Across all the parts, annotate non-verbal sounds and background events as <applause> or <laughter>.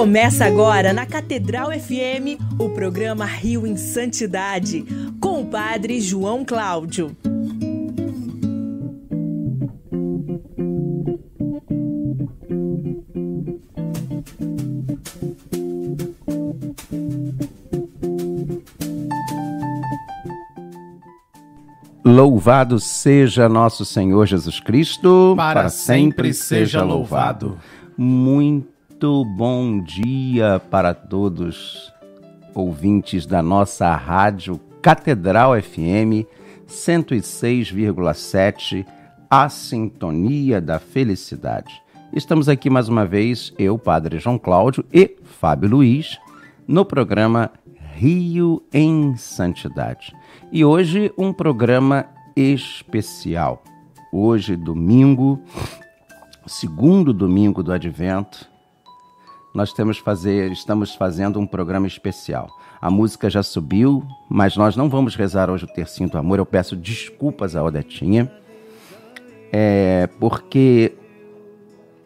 Começa agora na Catedral FM o programa Rio em Santidade com o Padre João Cláudio. Louvado seja nosso Senhor Jesus Cristo, para, para sempre, sempre seja louvado. Muito bom dia para todos, ouvintes da nossa rádio Catedral FM 106,7, a sintonia da felicidade. Estamos aqui mais uma vez, eu, Padre João Cláudio e Fábio Luiz, no programa Rio em Santidade. E hoje um programa especial. Hoje, domingo, segundo domingo do Advento, nós temos fazer, estamos fazendo um programa especial. A música já subiu, mas nós não vamos rezar hoje o Tercinho do Amor. Eu peço desculpas a Odetinha, é, porque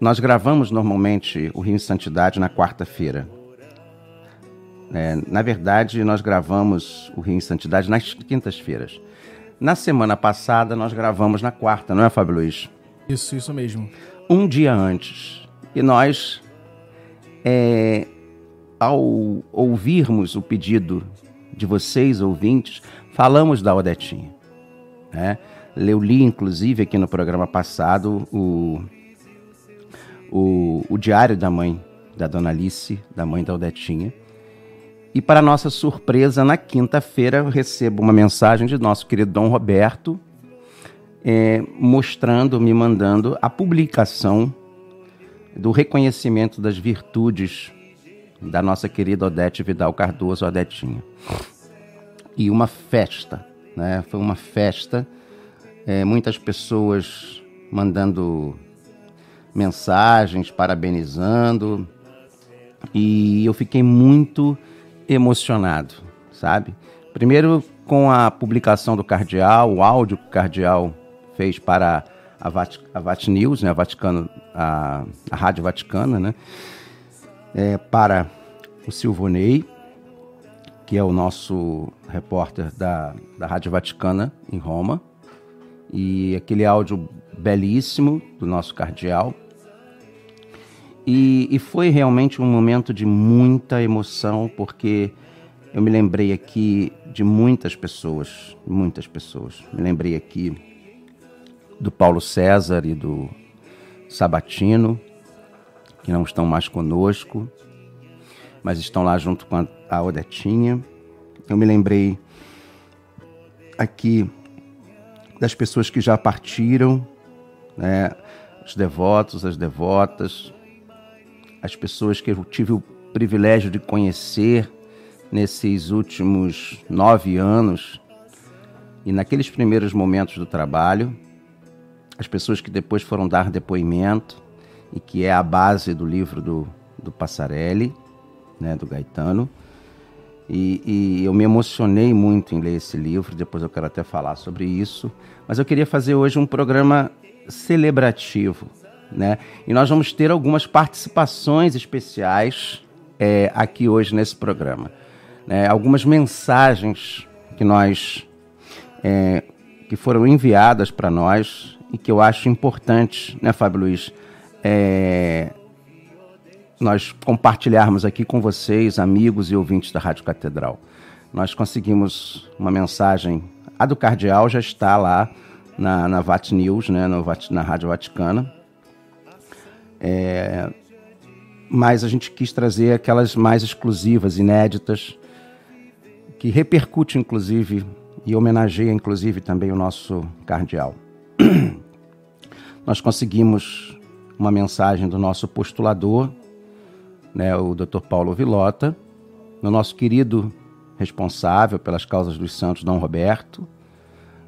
nós gravamos normalmente o Rio em Santidade na quarta-feira. É, na verdade, nós gravamos o Rio em Santidade nas quintas-feiras. Na semana passada, nós gravamos na quarta, não é, Fábio Luiz? Isso, isso mesmo. Um dia antes. E nós, é, ao ouvirmos o pedido de vocês, ouvintes, falamos da Odetinha. Né? Eu li, inclusive, aqui no programa passado, o, o, o diário da mãe da Dona Alice, da mãe da Odetinha e para nossa surpresa, na quinta-feira eu recebo uma mensagem de nosso querido Dom Roberto, é, mostrando, me mandando a publicação do reconhecimento das virtudes da nossa querida Odete Vidal Cardoso, Odetinha. E uma festa, né? Foi uma festa, é, muitas pessoas mandando mensagens, parabenizando, e eu fiquei muito emocionado, sabe? Primeiro com a publicação do Cardeal, o áudio que o Cardeal fez para a, Vat, a Vat News, né, a, Vaticano, a, a Rádio Vaticana, né, é, para o Silvonei, que é o nosso repórter da, da Rádio Vaticana em Roma, e aquele áudio belíssimo do nosso cardeal, e, e, foi realmente um momento de muita emoção, porque eu me lembrei aqui de muitas pessoas, muitas pessoas. Me lembrei aqui do Paulo César e do Sabatino, que não estão mais conosco, mas estão lá junto com a Odetinha. Eu me lembrei aqui das pessoas que já partiram, né? os devotos, as devotas, as pessoas que eu tive o privilégio de conhecer nesses últimos nove anos e naqueles primeiros momentos do trabalho, as pessoas que depois foram dar depoimento e que é a base do livro do, do Passarelli, né, do Gaetano. E, e, eu me emocionei muito em ler esse livro, depois eu quero até falar sobre isso. Mas eu queria fazer hoje um programa celebrativo, né? E nós vamos ter algumas participações especiais é, aqui hoje nesse programa. Né? Algumas mensagens que nós é, que foram enviadas para nós e que eu acho importantes, né, Fábio Luiz, é, nós compartilharmos aqui com vocês, amigos e ouvintes da Rádio Catedral. Nós conseguimos uma mensagem, a do Cardeal já está lá na, na VAT News, né, no, na Rádio Vaticana, é, mas a gente quis trazer aquelas mais exclusivas, inéditas, que repercute inclusive e homenageia inclusive também o nosso cardeal. <clears throat> Nós conseguimos uma mensagem do nosso postulador, né, o Dr. Paulo Vilota, do nosso querido responsável pelas causas dos santos, Dom Roberto,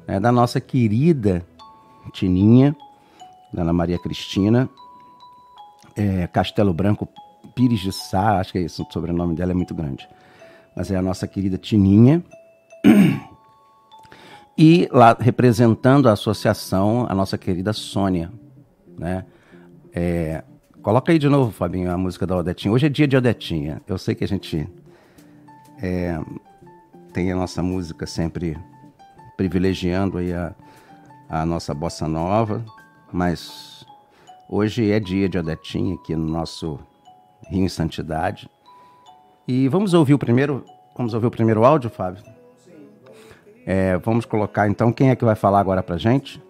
né, da nossa querida Tininha, da Ana Maria Cristina, é, Castelo Branco Pires de Sá, acho que é isso, o sobrenome dela é muito grande. Mas é a nossa querida Tininha. <clears throat> E lá representando a associação, a nossa querida Sônia, né? É, Coloca aí de novo, Fabinho, a música da Odetinha. Hoje é dia de Odetinha. Eu sei que a gente é, tem a nossa música sempre privilegiando aí a, a nossa bossa nova, mas hoje é dia de Odetinha aqui no nosso Rio em Santidade. E vamos ouvir o primeiro, vamos ouvir o primeiro áudio, Fábio? É, vamos colocar então quem é que vai falar agora pra gente?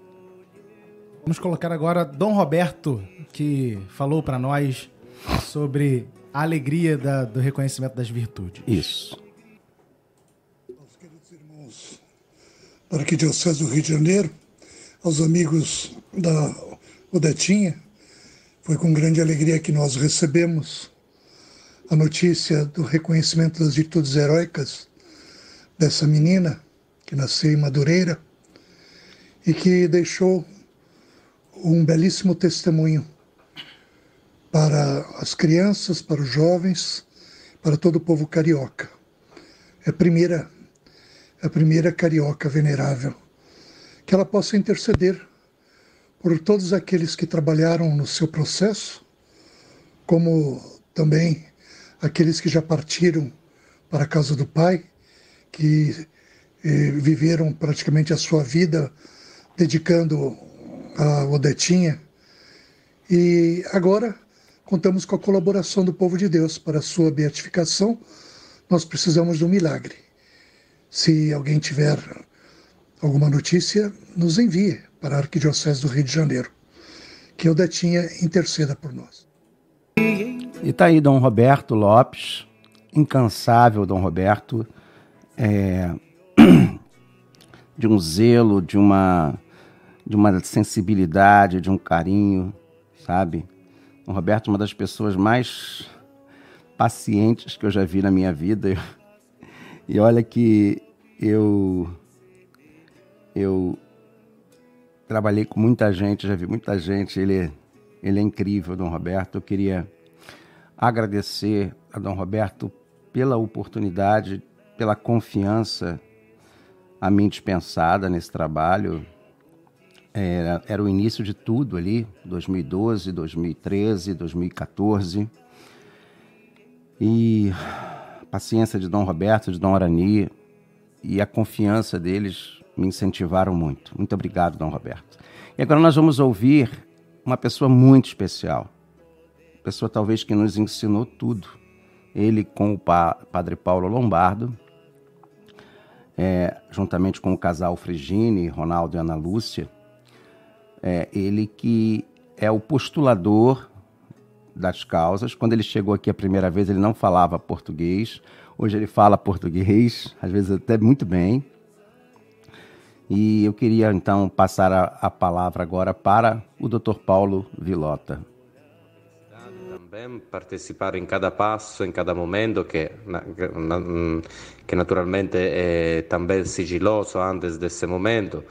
Vamos colocar agora Dom Roberto, que falou para nós sobre a alegria da, do reconhecimento das virtudes. Isso. Aos queridos irmãos da Arquidiocese do Rio de Janeiro, aos amigos da Odetinha, foi com grande alegria que nós recebemos a notícia do reconhecimento das virtudes heróicas dessa menina que nasceu em Madureira e que deixou um belíssimo testemunho para as crianças, para os jovens, para todo o povo carioca. É a primeira, é a primeira carioca venerável. Que ela possa interceder por todos aqueles que trabalharam no seu processo, como também aqueles que já partiram para a casa do Pai, que viveram praticamente a sua vida dedicando a Odetinha. E agora contamos com a colaboração do povo de Deus para a sua beatificação. Nós precisamos de um milagre. Se alguém tiver alguma notícia, nos envie para a Arquidiocese do Rio de Janeiro. Que Odetinha interceda por nós. E tá aí Dom Roberto Lopes, incansável Dom Roberto, é, <clears throat> de um zelo, de uma de uma sensibilidade, de um carinho, sabe? O Roberto é uma das pessoas mais pacientes que eu já vi na minha vida. <laughs> E olha que eu eu trabalhei com muita gente, já vi muita gente, ele ele é incrível, Dom Roberto. Eu queria agradecer a Dom Roberto pela oportunidade, pela confiança a mim dispensada nesse trabalho. Era, era o início de tudo ali, 2012, 2013, 2014. E a paciência de Dom Roberto, de Dom Arani e a confiança deles me incentivaram muito. Muito obrigado, Dom Roberto. E agora nós vamos ouvir uma pessoa muito especial. Pessoa talvez que nos ensinou tudo. Ele com o pa Padre Paulo Lombardo, é, juntamente com o casal Frigine, Ronaldo e Ana Lúcia, é, ele que é o postulador das causas. Quando ele chegou aqui a primeira vez, ele não falava português. Hoje ele fala português, às vezes até muito bem. E eu queria então passar a, a palavra agora para o Dr. Paulo Vilota. Também participar em cada passo, em cada momento, que, que naturalmente é também sigiloso antes desse momento.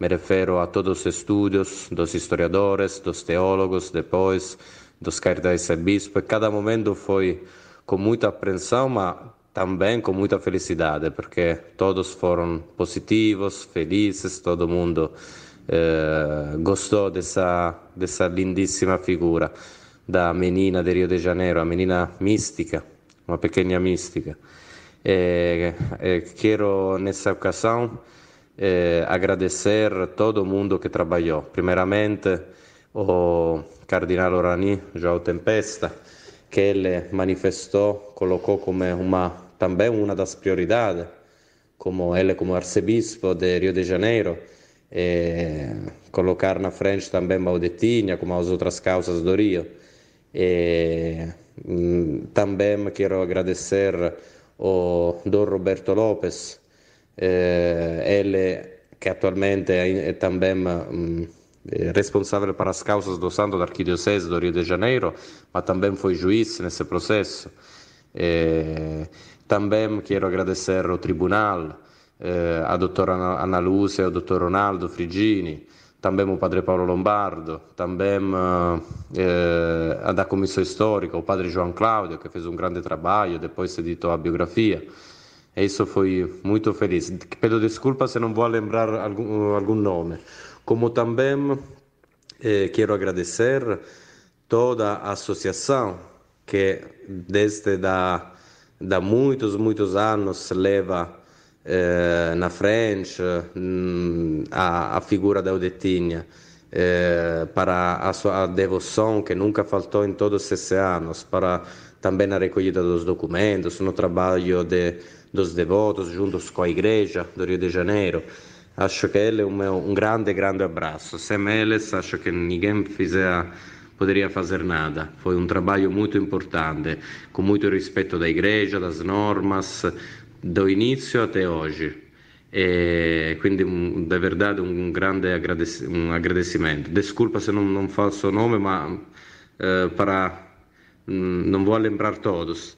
Me refiro a todos os estudos dos historiadores, dos teólogos, depois dos cardeais e bispos. Cada momento foi com muita apreensão, mas também com muita felicidade, porque todos foram positivos, felizes, todo mundo eh, gostou dessa, dessa lindíssima figura da menina de Rio de Janeiro, a menina mística, uma pequena mística. E, e quero, nessa ocasião, eh, agradecer todo mundo que trabalhou. Primeiramente, o Cardinale Orani, João Tempesta, que ele manifestou, colocou como uma, também uma das prioridades, como ele como arcebispo de Rio de Janeiro, e colocar na frente também Maudetinha, como as outras causas do Rio. E, mm, também quero agradecer ao Dom Roberto Lopes, eh, ele que atualmente é, é também um, é responsável para do Santo da do Rio de Janeiro, mas também foi juiz nesse processo. Eh, também quero agradecer ao tribunal, eh, a doutora Ana Lúcia e ao doutor Ronaldo Frigini, também o padre Paulo Lombardo, também eh, da comissão histórica, o padre João Cláudio, que fez um grande trabalho, depois editou a biografia. E isso foi muito feliz. Peço desculpa se não vou lembrar algum, algum nome. Como também eh, quero agradecer toda a associação que desde da, da muitos, muitos anos leva eh, na frente hum, a, a, figura da Odetinha eh, para a sua devoção que nunca faltou em todos esses anos, para também a recolhida dos documentos, no trabalho de, dos devotos juntos com a igreja do Rio de Janeiro. Acho que ele é um, um grande, grande abraço. Sem eles, acho que ninguém fizera, poderia fazer nada. Foi um trabalho muito importante, com muito respeito da igreja, das normas, do início até hoje. E quindi de verdade um grande agradec agradecimento. Desculpa se não, não faço o nome, mas uh, para não vou lembrar todos.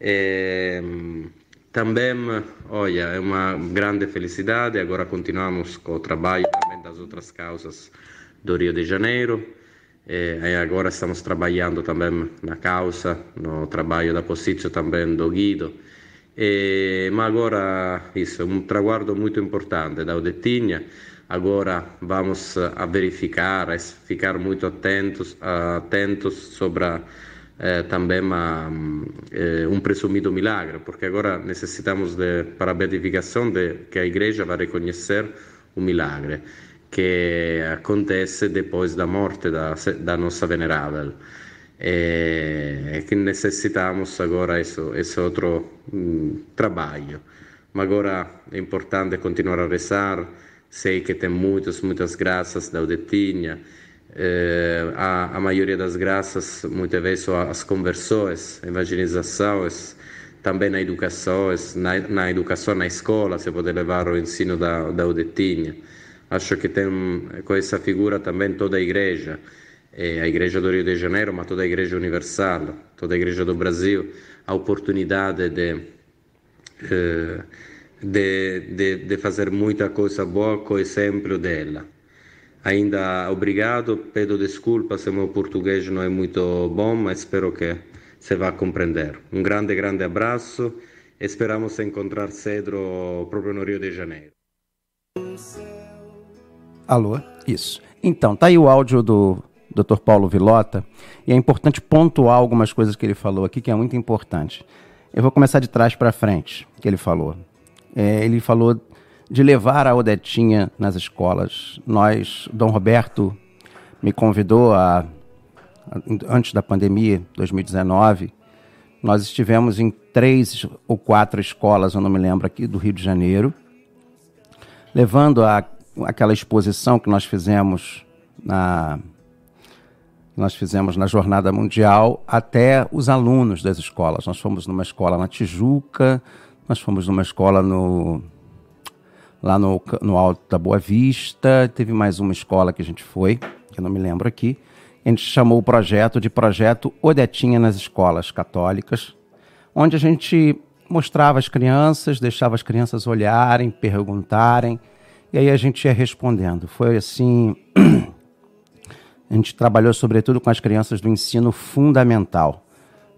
E, também, olha, é uma grande felicidade. Agora continuamos com o trabalho também das outras causas do Rio de Janeiro. E agora estamos trabalhando também na causa, no trabalho da Posizio também do Guido. E, agora isso é um traguardo muito importante da Odetinha. Agora vamos a verificar, ficar muito atentos, atentos sobre eh, também eh, um presumido milagre, porque agora necessitamos de, para a beatificação de, que a igreja vai reconhecer o milagre que acontece depois da morte da nossa venerável. E, que necessitamos agora esse outro um, trabalho. Mas agora é importante continuar a rezar. Sei que tem muitas, muitas graças da Udetinha eh, a, a maioria das graças, muitas vezes, as conversões, evangelizações, também na educação, na, na educação na escola, se pode levar o ensino da, da Udetinha. Acho que tem com essa figura também toda a igreja, eh, a igreja do Rio de Janeiro, mas toda a igreja universal, toda a igreja do Brasil, a oportunidade de, eh, de, de, de fazer muita coisa boa com o exemplo dela. Ainda obrigado, peço desculpa se meu português não é muito bom, mas espero que se vá compreender. Um grande, grande abraço e esperamos encontrar Cedro próprio no Rio de Janeiro. Alô? Isso. Então, tá aí o áudio do Dr. Paulo Vilota e é importante pontuar algumas coisas que ele falou aqui que é muito importante. Eu vou começar de trás para frente, que ele falou. É, ele falou de levar a Odetinha nas escolas. Nós, Dom Roberto me convidou a, antes da pandemia, 2019, nós estivemos em três ou quatro escolas, eu não me lembro aqui, do Rio de Janeiro, levando a, aquela exposição que nós fizemos na nós fizemos na Jornada Mundial até os alunos das escolas. Nós fomos numa escola na Tijuca, nós fomos numa escola no lá no, no Alto da Boa Vista. Teve mais uma escola que a gente foi, que eu não me lembro aqui. A gente chamou o projeto de Projeto Odetinha nas Escolas Católicas, onde a gente mostrava as crianças, deixava as crianças olharem, perguntarem, e aí a gente ia respondendo. Foi assim. <clears throat> a gente trabalhou sobretudo com as crianças do ensino fundamental.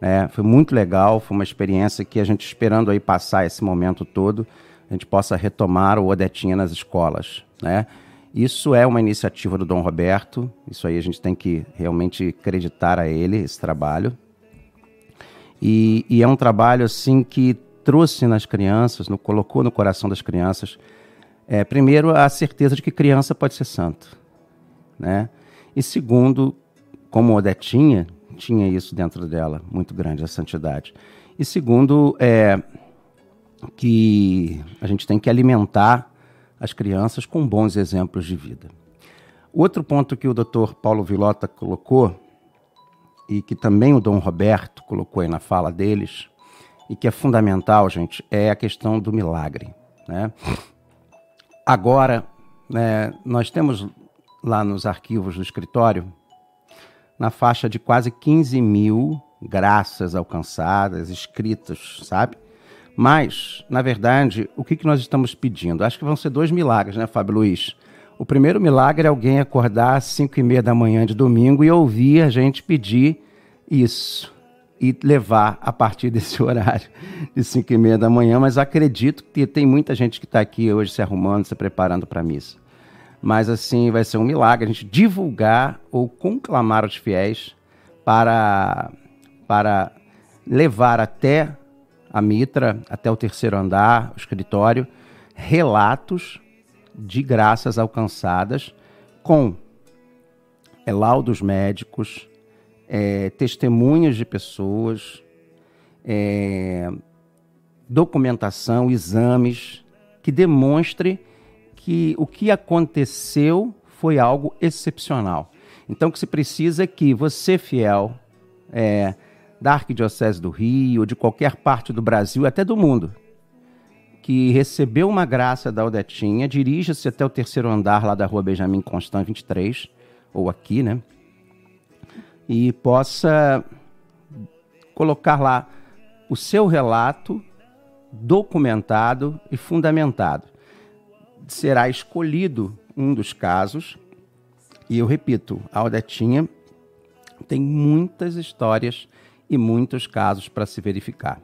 Né? Foi muito legal, foi uma experiência que a gente esperando aí passar esse momento todo a gente possa retomar o Odetinha nas escolas, né? Isso é uma iniciativa do Dom Roberto, isso aí a gente tem que realmente acreditar a ele, esse trabalho. E, e é um trabalho assim que trouxe nas crianças, no, colocou no coração das crianças, é, primeiro, a certeza de que criança pode ser santo. Né? E segundo, como Odetinha tinha isso dentro dela, muito grande, a santidade. E segundo, é, que a gente tem que alimentar as crianças com bons exemplos de vida. Outro ponto que o Dr. Paulo Vilota colocou, e que também o Dom Roberto colocou aí na fala deles, e que é fundamental, gente, é a questão do milagre. Né? Agora, né, nós temos lá nos arquivos do escritório, na faixa de quase 15 mil graças alcançadas, escritas, sabe? Mas, na verdade, o que, que nós estamos pedindo? Acho que vão ser dois milagres, né, Fábio Luiz? O primeiro milagre é alguém acordar às 5 e meia da manhã de domingo e ouvir a gente pedir isso e levar a partir desse <laughs> horário de 5 e meia da manhã. Mas acredito que tem muita gente que está aqui hoje se arrumando, se preparando para a missa. Mas assim, vai ser um milagre a gente divulgar ou conclamar os fiéis para, para levar até a Mitra, até o terceiro andar, o escritório, relatos de graças alcançadas com é, laudos médicos, é, testemunhas de pessoas, é, documentação, exames que demonstre que o que aconteceu foi algo excepcional. Então, o que se precisa é que você, fiel, é, da Arquidiocese do Rio, de qualquer parte do Brasil, até do mundo, que recebeu uma graça da Odetinha, dirija-se até o terceiro andar lá da rua Benjamin Constant 23, ou aqui, né? E possa colocar lá o seu relato documentado e fundamentado. Será escolhido um dos casos, e eu repito, a Odetinha tem muitas histórias e muitos casos para se verificar.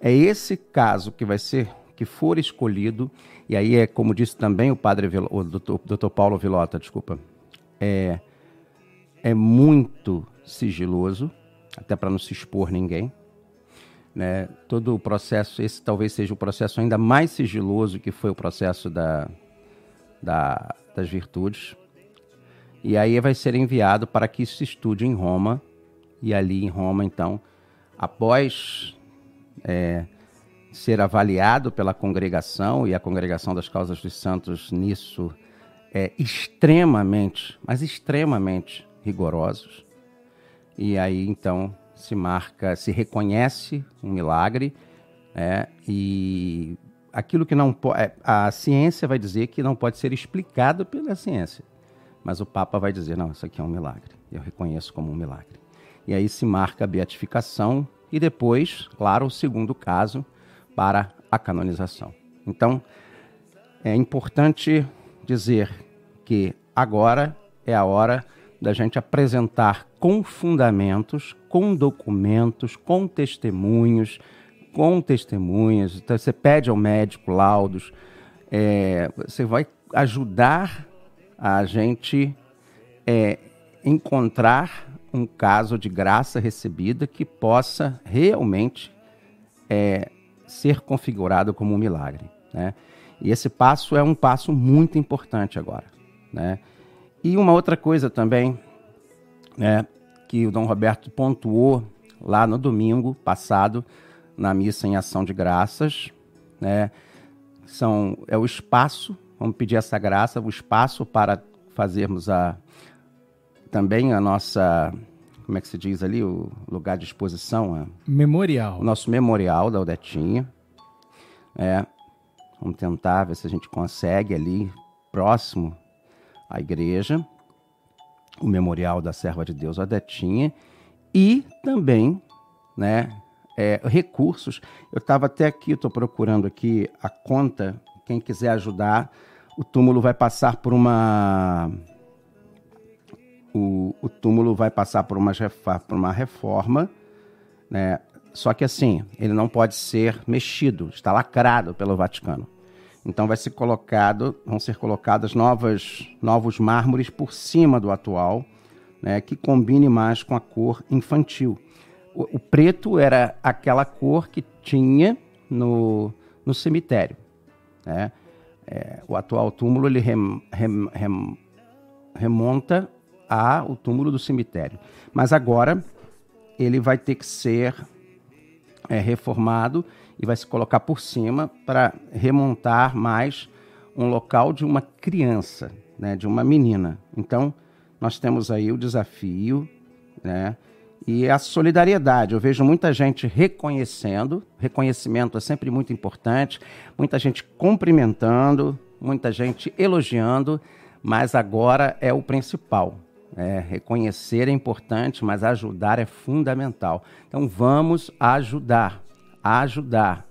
É esse caso que vai ser, que for escolhido, e aí é como disse também o padre, o doutor, Paulo Vilota, desculpa, é, é muito sigiloso, até para não se expor ninguém. Né? Todo o processo, esse talvez seja o processo ainda mais sigiloso que foi o processo da, da, das virtudes. E aí vai ser enviado para que se estude em Roma. E ali em Roma, então, após é, ser avaliado pela congregação, e a congregação das causas dos santos nisso é extremamente, mas extremamente rigorosos. E aí então se marca, se reconhece um milagre, é, e aquilo que não pode. É, a ciência vai dizer que não pode ser explicado pela ciência. Mas o Papa vai dizer: não, isso aqui é um milagre. Eu reconheço como um milagre. E aí se marca a beatificação e depois, claro, o segundo caso para a canonização. Então, é importante dizer que agora é a hora da gente apresentar com fundamentos, com documentos, com testemunhos, com testemunhas. Então, você pede ao médico laudos, é, você vai ajudar a gente é, encontrar um caso de graça recebida que possa realmente é, ser configurado como um milagre. Né? E esse passo é um passo muito importante agora. Né? E uma outra coisa também, né, que o Dom Roberto pontuou lá no domingo passado, na missa em ação de graças, né, são, é o espaço, vamos pedir essa graça, o espaço para fazermos a, também a nossa, como é que se diz ali, o lugar de exposição? A, memorial. O nosso memorial da Odetinha. É, vamos tentar ver se a gente consegue ali, próximo à igreja, o memorial da Serva de Deus Odetinha. E também, né, é, recursos. Eu estava até aqui, estou procurando aqui a conta. Quem quiser ajudar, o túmulo vai passar por uma o, o túmulo vai passar por uma, por uma reforma, né? Só que assim, ele não pode ser mexido, está lacrado pelo Vaticano. Então vai ser colocado, vão ser colocados novas, novos mármores por cima do atual, né, que combine mais com a cor infantil. O, o preto era aquela cor que tinha no, no cemitério. Né? É, o atual túmulo ele rem, rem, rem, remonta ao túmulo do cemitério. Mas agora ele vai ter que ser é, reformado e vai se colocar por cima para remontar mais um local de uma criança, né, de uma menina. Então, nós temos aí o desafio, né, e a solidariedade. Eu vejo muita gente reconhecendo, reconhecimento é sempre muito importante, muita gente cumprimentando, muita gente elogiando, mas agora é o principal. É, reconhecer é importante, mas ajudar é fundamental. Então vamos ajudar, ajudar,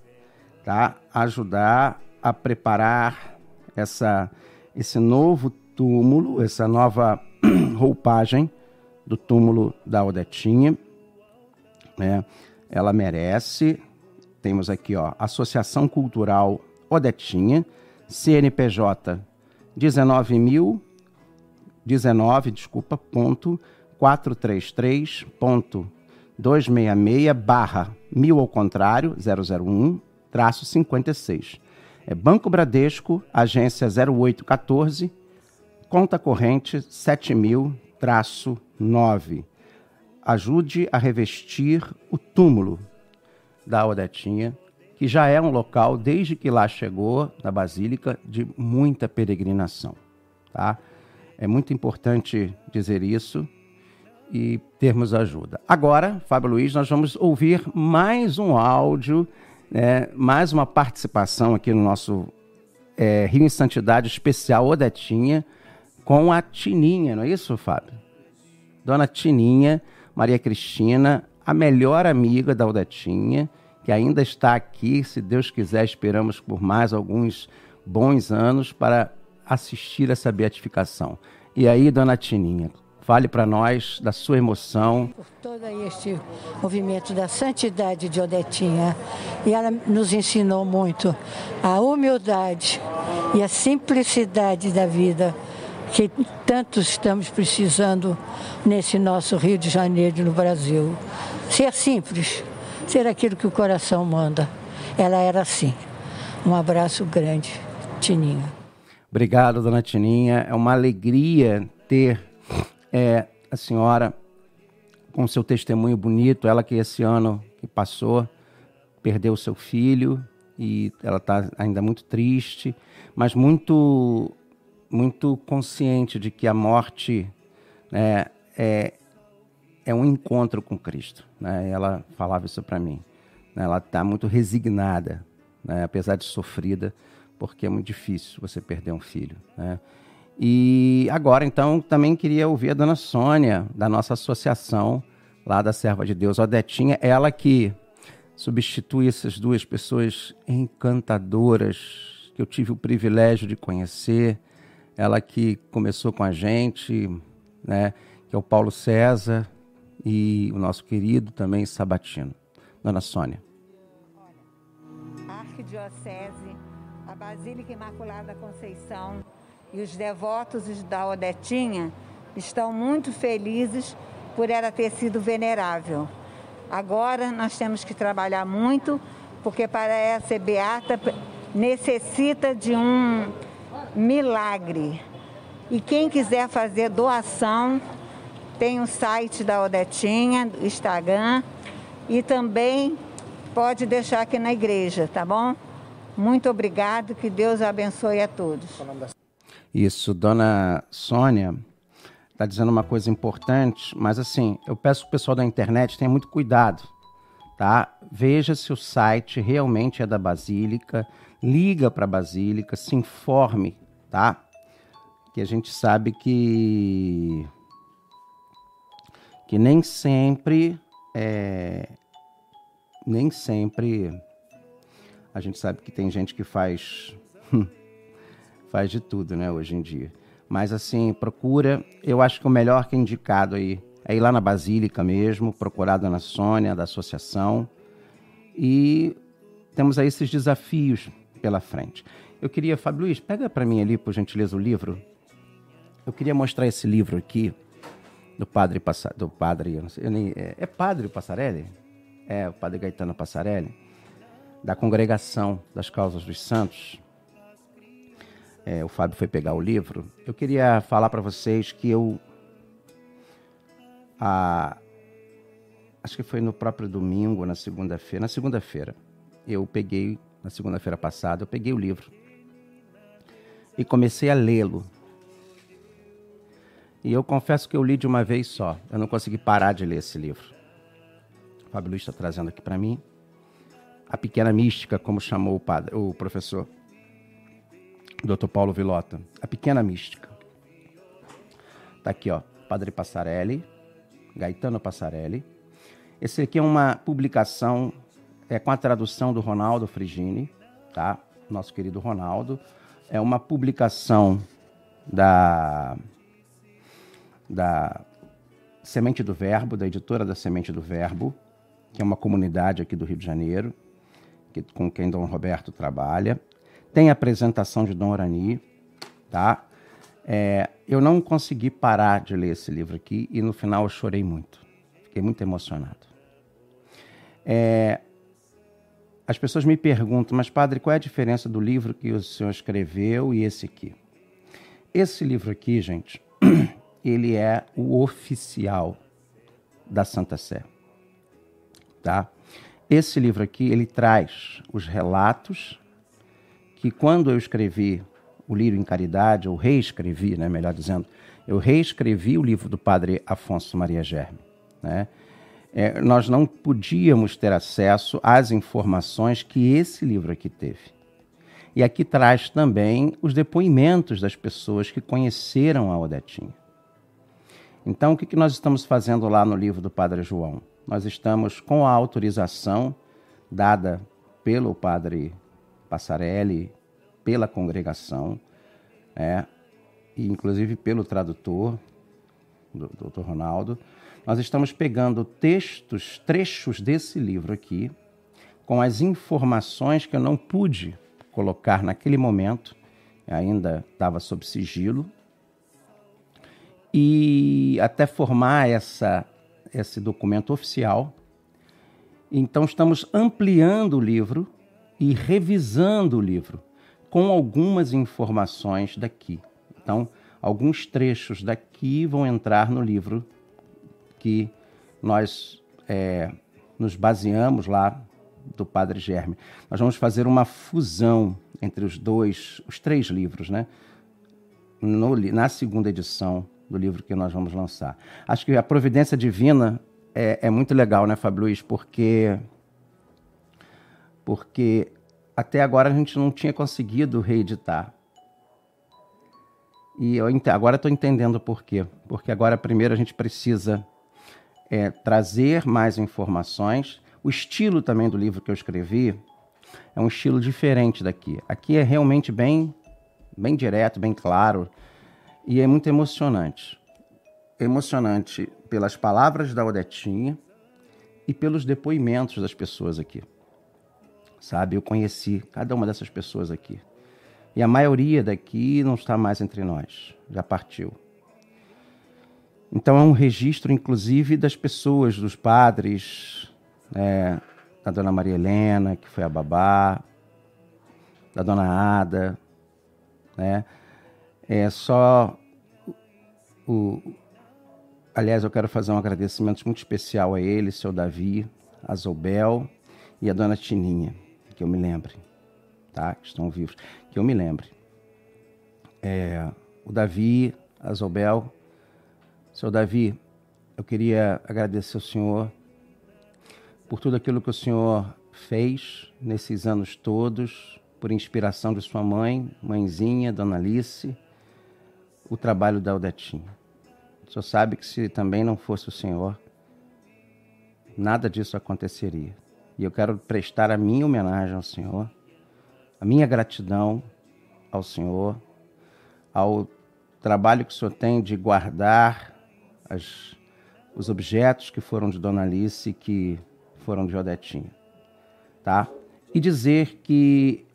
tá? Ajudar a preparar essa, esse novo túmulo, essa nova <clears throat> roupagem do túmulo da Odetinha. Né? Ela merece. Temos aqui, ó, Associação Cultural Odetinha, CNPJ 19 mil 19, desculpa, ponto 433.266 barra 1000 ao contrário, 001, traço 56. É Banco Bradesco, agência 0814, conta corrente 7000, traço 9. Ajude a revestir o túmulo da Odetinha, que já é um local, desde que lá chegou, na Basílica, de muita peregrinação. Tá? É muito importante dizer isso e termos ajuda. Agora, Fábio Luiz, nós vamos ouvir mais um áudio, né, mais uma participação aqui no nosso é, Rio em Santidade especial Odetinha, com a Tininha, não é isso, Fábio? Dona Tininha, Maria Cristina, a melhor amiga da Odetinha, que ainda está aqui, se Deus quiser, esperamos por mais alguns bons anos para assistir essa beatificação. E aí, dona Tininha, fale para nós da sua emoção. Por todo este movimento da santidade de Odetinha. E ela nos ensinou muito a humildade e a simplicidade da vida que tanto estamos precisando nesse nosso Rio de Janeiro no Brasil. Ser simples, ser aquilo que o coração manda. Ela era assim. Um abraço grande, Tininha. Obrigado, dona Tininha. É uma alegria ter é, a senhora com seu testemunho bonito. Ela que esse ano que passou perdeu seu filho e ela está ainda muito triste, mas muito muito consciente de que a morte né, é, é um encontro com Cristo. Né? Ela falava isso para mim. Né? Ela está muito resignada, né? apesar de sofrida, porque é muito difícil você perder um filho. Né? E agora, então, também queria ouvir a dona Sônia, da nossa associação, lá da Serva de Deus, Odetinha, ela que substitui essas duas pessoas encantadoras que eu tive o privilégio de conhecer, ela que começou com a gente, né, que é o Paulo César e o nosso querido também Sabatino. Dona Sônia. Olha, Arquidiocese, a Basílica Imaculada Conceição e os devotos da Odetinha estão muito felizes por ela ter sido venerável. Agora nós temos que trabalhar muito, porque para ela ser beata necessita de um milagre. E quem quiser fazer doação, tem o site da Odetinha, Instagram, e também pode deixar aqui na igreja, tá bom? Muito obrigado, que Deus abençoe a todos. Isso, dona Sônia está dizendo uma coisa importante, mas assim, eu peço que o pessoal da internet tenha muito cuidado, tá? Veja se o site realmente é da Basílica, liga para a Basílica, se informe, tá? Que a gente sabe que que nem sempre é, nem sempre a gente sabe que tem gente que faz faz de tudo, né, hoje em dia. Mas assim, procura, eu acho que o melhor que é indicado aí é ir lá na Basílica mesmo, procurar a Dona Sônia da associação. E temos aí esses desafios pela frente. Eu queria, Fábio Luiz, pega para mim ali, por gentileza, o livro. Eu queria mostrar esse livro aqui do padre Passa, do padre, eu não sei, eu nem, é, é padre Passarelli? É, o padre Gaetano Passarelli, da congregação das causas dos santos. É, o Fábio foi pegar o livro. Eu queria falar para vocês que eu a, acho que foi no próprio domingo, na segunda-feira, na segunda-feira, eu peguei, na segunda-feira passada, eu peguei o livro e comecei a lê-lo. E eu confesso que eu li de uma vez só. Eu não consegui parar de ler esse livro. O Fábio Luiz está trazendo aqui para mim. A Pequena Mística, como chamou o, padre, o professor Dr. Paulo Vilota. A Pequena Mística. Está aqui, ó. Padre Passarelli, Gaetano Passarelli. Esse aqui é uma publicação é, com a tradução do Ronaldo Frigini, tá? Nosso querido Ronaldo é uma publicação da, da Semente do Verbo, da editora da Semente do Verbo, que é uma comunidade aqui do Rio de Janeiro, que, com quem Dom Roberto trabalha. Tem a apresentação de Dom Orani, tá? É, eu não consegui parar de ler esse livro aqui e no final eu chorei muito. Fiquei muito emocionado. É, as pessoas me perguntam, mas padre, qual é a diferença do livro que o senhor escreveu e esse aqui? Esse livro aqui, gente, <clears throat> ele é o oficial da Santa Sé. Tá? Esse livro aqui, ele traz os relatos que quando eu escrevi o Lírio em Caridade, ou reescrevi, né, melhor dizendo, eu reescrevi o livro do padre Afonso Maria Germe. Né? É, nós não podíamos ter acesso às informações que esse livro aqui teve. E aqui traz também os depoimentos das pessoas que conheceram a Odetinha. Então, o que, que nós estamos fazendo lá no livro do Padre João? Nós estamos com a autorização dada pelo Padre Passarelli, pela congregação, é, e inclusive pelo tradutor, do Dr. Ronaldo, nós estamos pegando textos, trechos desse livro aqui, com as informações que eu não pude colocar naquele momento, ainda estava sob sigilo, e até formar essa, esse documento oficial. Então, estamos ampliando o livro e revisando o livro com algumas informações daqui. Então, alguns trechos daqui vão entrar no livro que nós é, nos baseamos lá do Padre Germe. Nós vamos fazer uma fusão entre os dois, os três livros, né? No, na segunda edição do livro que nós vamos lançar. Acho que a providência divina é, é muito legal, né, Fábio Luiz? Porque, porque até agora a gente não tinha conseguido reeditar. E eu agora estou entendendo por quê. Porque agora, primeiro, a gente precisa é, trazer mais informações. O estilo também do livro que eu escrevi é um estilo diferente daqui. Aqui é realmente bem, bem direto, bem claro e é muito emocionante. Emocionante pelas palavras da Odetinha e pelos depoimentos das pessoas aqui sabe? Eu conheci cada uma dessas pessoas aqui. E a maioria daqui não está mais entre nós, já partiu. Então é um registro, inclusive, das pessoas, dos padres, né? da dona Maria Helena, que foi a babá, da dona Ada, né? É só o, aliás, eu quero fazer um agradecimento muito especial a ele, seu Davi, a Zobel e a dona Tininha que eu me lembre, tá? Que estão vivos, que eu me lembre. É, o Davi, a Zobel, seu Davi, eu queria agradecer ao senhor por tudo aquilo que o senhor fez nesses anos todos, por inspiração de sua mãe, mãezinha, Dona Alice, o trabalho da Aldetinha. O senhor sabe que se também não fosse o senhor, nada disso aconteceria. E eu quero prestar a minha homenagem ao Senhor, a minha gratidão ao Senhor, ao trabalho que o Senhor tem de guardar as, os objetos que foram de Dona Alice e que foram de Odetinha. Tá? E dizer que,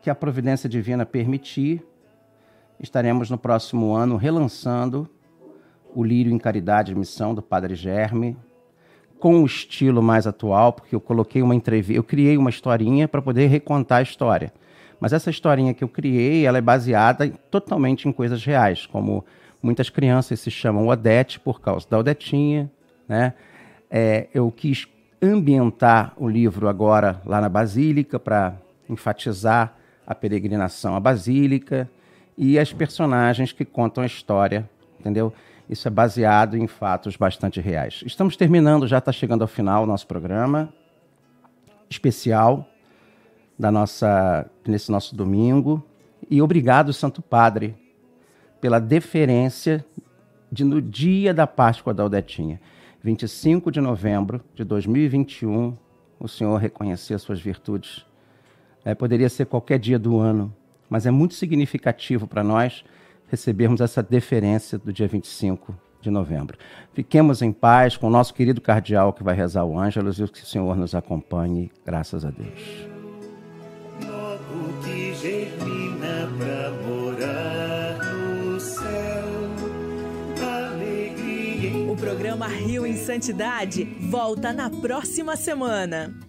que a providência divina permitir, estaremos no próximo ano relançando o Lírio em Caridade e Missão do Padre Germe, com um estilo mais atual, porque eu coloquei uma entrevista, eu criei uma historinha para poder recontar a história. Mas essa historinha que eu criei, ela é baseada totalmente em coisas reais, como muitas crianças se chamam Odete por causa da Odetinha, né? É, eu quis ambientar o livro agora lá na Basílica para enfatizar a peregrinação à Basílica e as personagens que contam a história, entendeu? Isso é baseado em fatos bastante reais. Estamos terminando, já está chegando ao final o nosso programa especial da nossa nesse nosso domingo. E obrigado, Santo Padre, pela deferência de no dia da Páscoa da Aldetinha, 25 de novembro de 2021, o Senhor reconhecer suas virtudes. É, poderia ser qualquer dia do ano, mas é muito significativo para nós recebermos essa deferência do dia 25 de novembro. Fiquemos em paz com o nosso querido cardeal que vai rezar o Ângelus e que o Senhor nos acompanhe, graças a Deus. O programa Rio em Santidade volta na próxima semana.